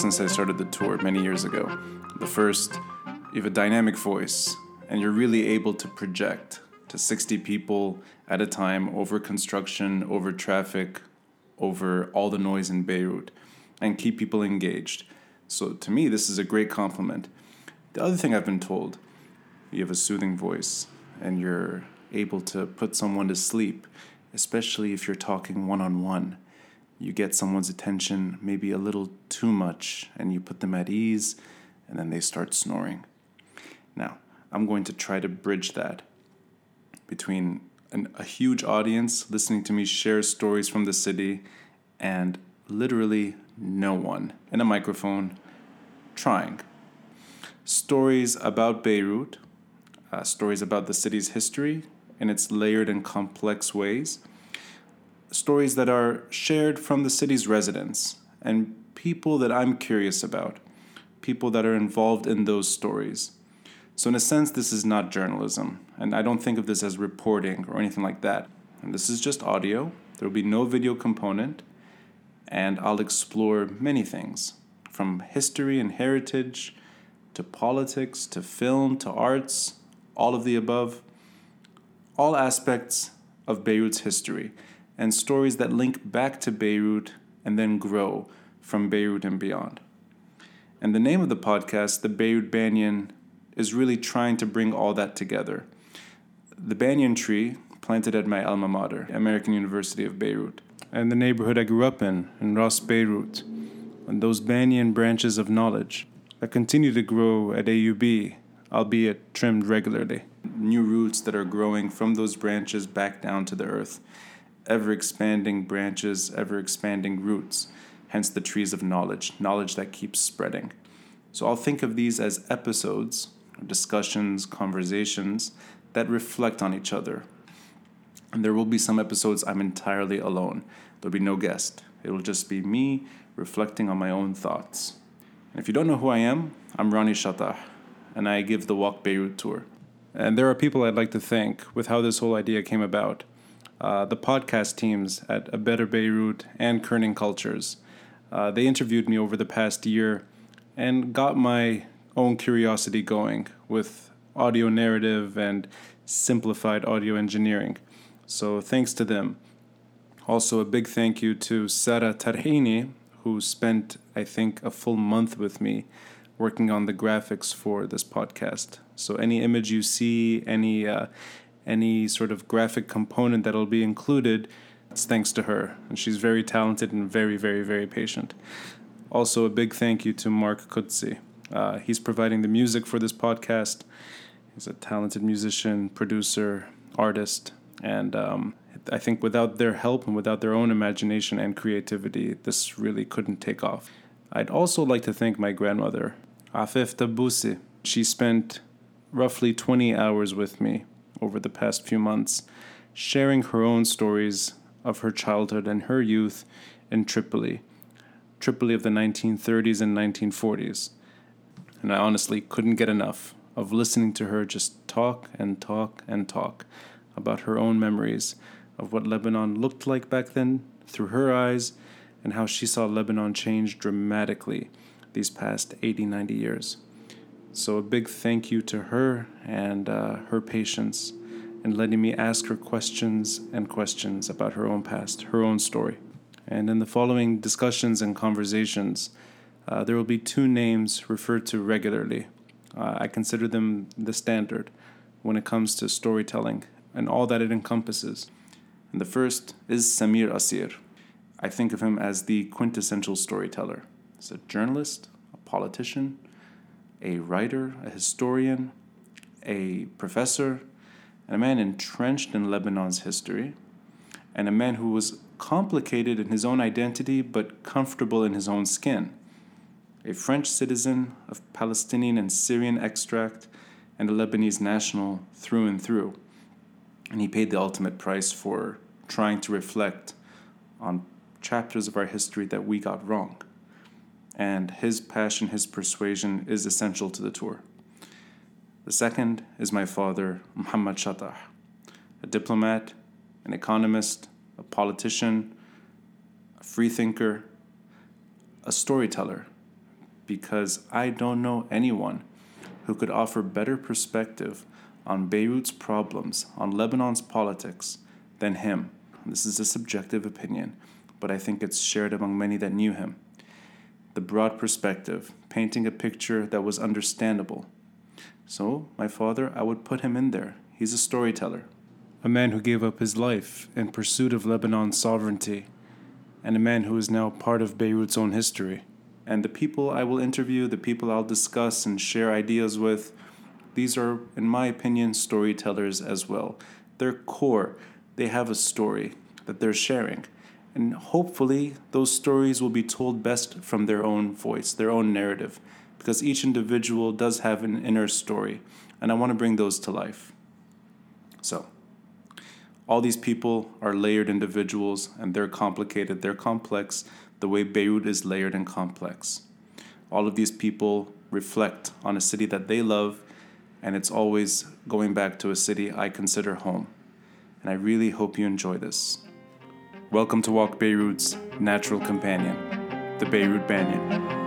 since I started the tour many years ago. The first, you have a dynamic voice, and you're really able to project to 60 people at a time over construction, over traffic, over all the noise in Beirut, and keep people engaged. So to me, this is a great compliment. The other thing I've been told, you have a soothing voice, and you're able to put someone to sleep, especially if you're talking one on one. You get someone's attention maybe a little too much, and you put them at ease, and then they start snoring. Now, I'm going to try to bridge that between an, a huge audience listening to me share stories from the city and literally no one in a microphone trying. Stories about Beirut, uh, stories about the city's history in its layered and complex ways, stories that are shared from the city's residents and people that I'm curious about, people that are involved in those stories. So, in a sense, this is not journalism, and I don't think of this as reporting or anything like that. And this is just audio, there will be no video component, and I'll explore many things from history and heritage to politics to film to arts, all of the above, all aspects of Beirut's history, and stories that link back to Beirut and then grow from Beirut and beyond. And the name of the podcast, The Beirut Banyan, is really trying to bring all that together. The banyan tree, planted at my alma mater, American University of Beirut, and the neighborhood I grew up in, in Ras Beirut, and those banyan branches of knowledge that continue to grow at AUB, albeit trimmed regularly. New roots that are growing from those branches back down to the earth, ever expanding branches, ever expanding roots, hence the trees of knowledge, knowledge that keeps spreading. So I'll think of these as episodes discussions, conversations that reflect on each other. And there will be some episodes I'm entirely alone. There'll be no guest. It will just be me reflecting on my own thoughts. And if you don't know who I am, I'm Rani Chatah, and I give the Walk Beirut tour. And there are people I'd like to thank with how this whole idea came about. Uh, the podcast teams at A Better Beirut and Kerning Cultures. Uh, they interviewed me over the past year and got my own curiosity going with audio narrative and simplified audio engineering. So thanks to them. Also, a big thank you to Sarah Tarhini, who spent, I think, a full month with me working on the graphics for this podcast. So any image you see, any uh, any sort of graphic component that'll be included, it's thanks to her, and she's very talented and very, very, very patient. Also, a big thank you to Marc Codsi. Uh, he's providing the music for this podcast. He's a talented musician, producer, artist, and um, I think without their help and without their own imagination and creativity, this really couldn't take off. I'd also like to thank my grandmother, Afif Tabusi. She spent roughly 20 hours with me over the past few months, sharing her own stories of her childhood and her youth in Tripoli, Tripoli of the 1930s and 1940s and I honestly couldn't get enough of listening to her just talk and talk and talk about her own memories of what Lebanon looked like back then through her eyes and how she saw Lebanon change dramatically these past 80, 90 years. So, a big thank you to her and uh, her patience in letting me ask her questions and questions about her own past, her own story. And in the following discussions and conversations, uh, there will be two names referred to regularly. Uh, I consider them the standard when it comes to storytelling and all that it encompasses. And the first is Samir Kassir. I think of him as the quintessential storyteller. He's a journalist, a politician, a writer, a historian, a professor, and a man entrenched in Lebanon's history, and a man who was complicated in his own identity but comfortable in his own skin a French citizen of Palestinian and Syrian extract, and a Lebanese national through and through. And he paid the ultimate price for trying to reflect on chapters of our history that we got wrong. And his passion, his persuasion is essential to the tour. The second is my father, Muhammad Chatah, a diplomat, an economist, a politician, a freethinker, a storyteller because I don't know anyone who could offer better perspective on Beirut's problems, on Lebanon's politics, than him. This is a subjective opinion, but I think it's shared among many that knew him. The broad perspective, painting a picture that was understandable. So, my father, I would put him in there. He's a storyteller. A man who gave up his life in pursuit of Lebanon's sovereignty, and a man who is now part of Beirut's own history. And the people I will interview, the people I'll discuss and share ideas with, these are, in my opinion, storytellers as well. Their core, they have a story that they're sharing. And hopefully, those stories will be told best from their own voice, their own narrative, because each individual does have an inner story, and I want to bring those to life. So, all these people are layered individuals, and they're complicated, they're complex, the way Beirut is layered and complex. All of these people reflect on a city that they love, and it's always going back to a city I consider home. And I really hope you enjoy this. Welcome to Walk Beirut's natural companion, the Beirut Banyan.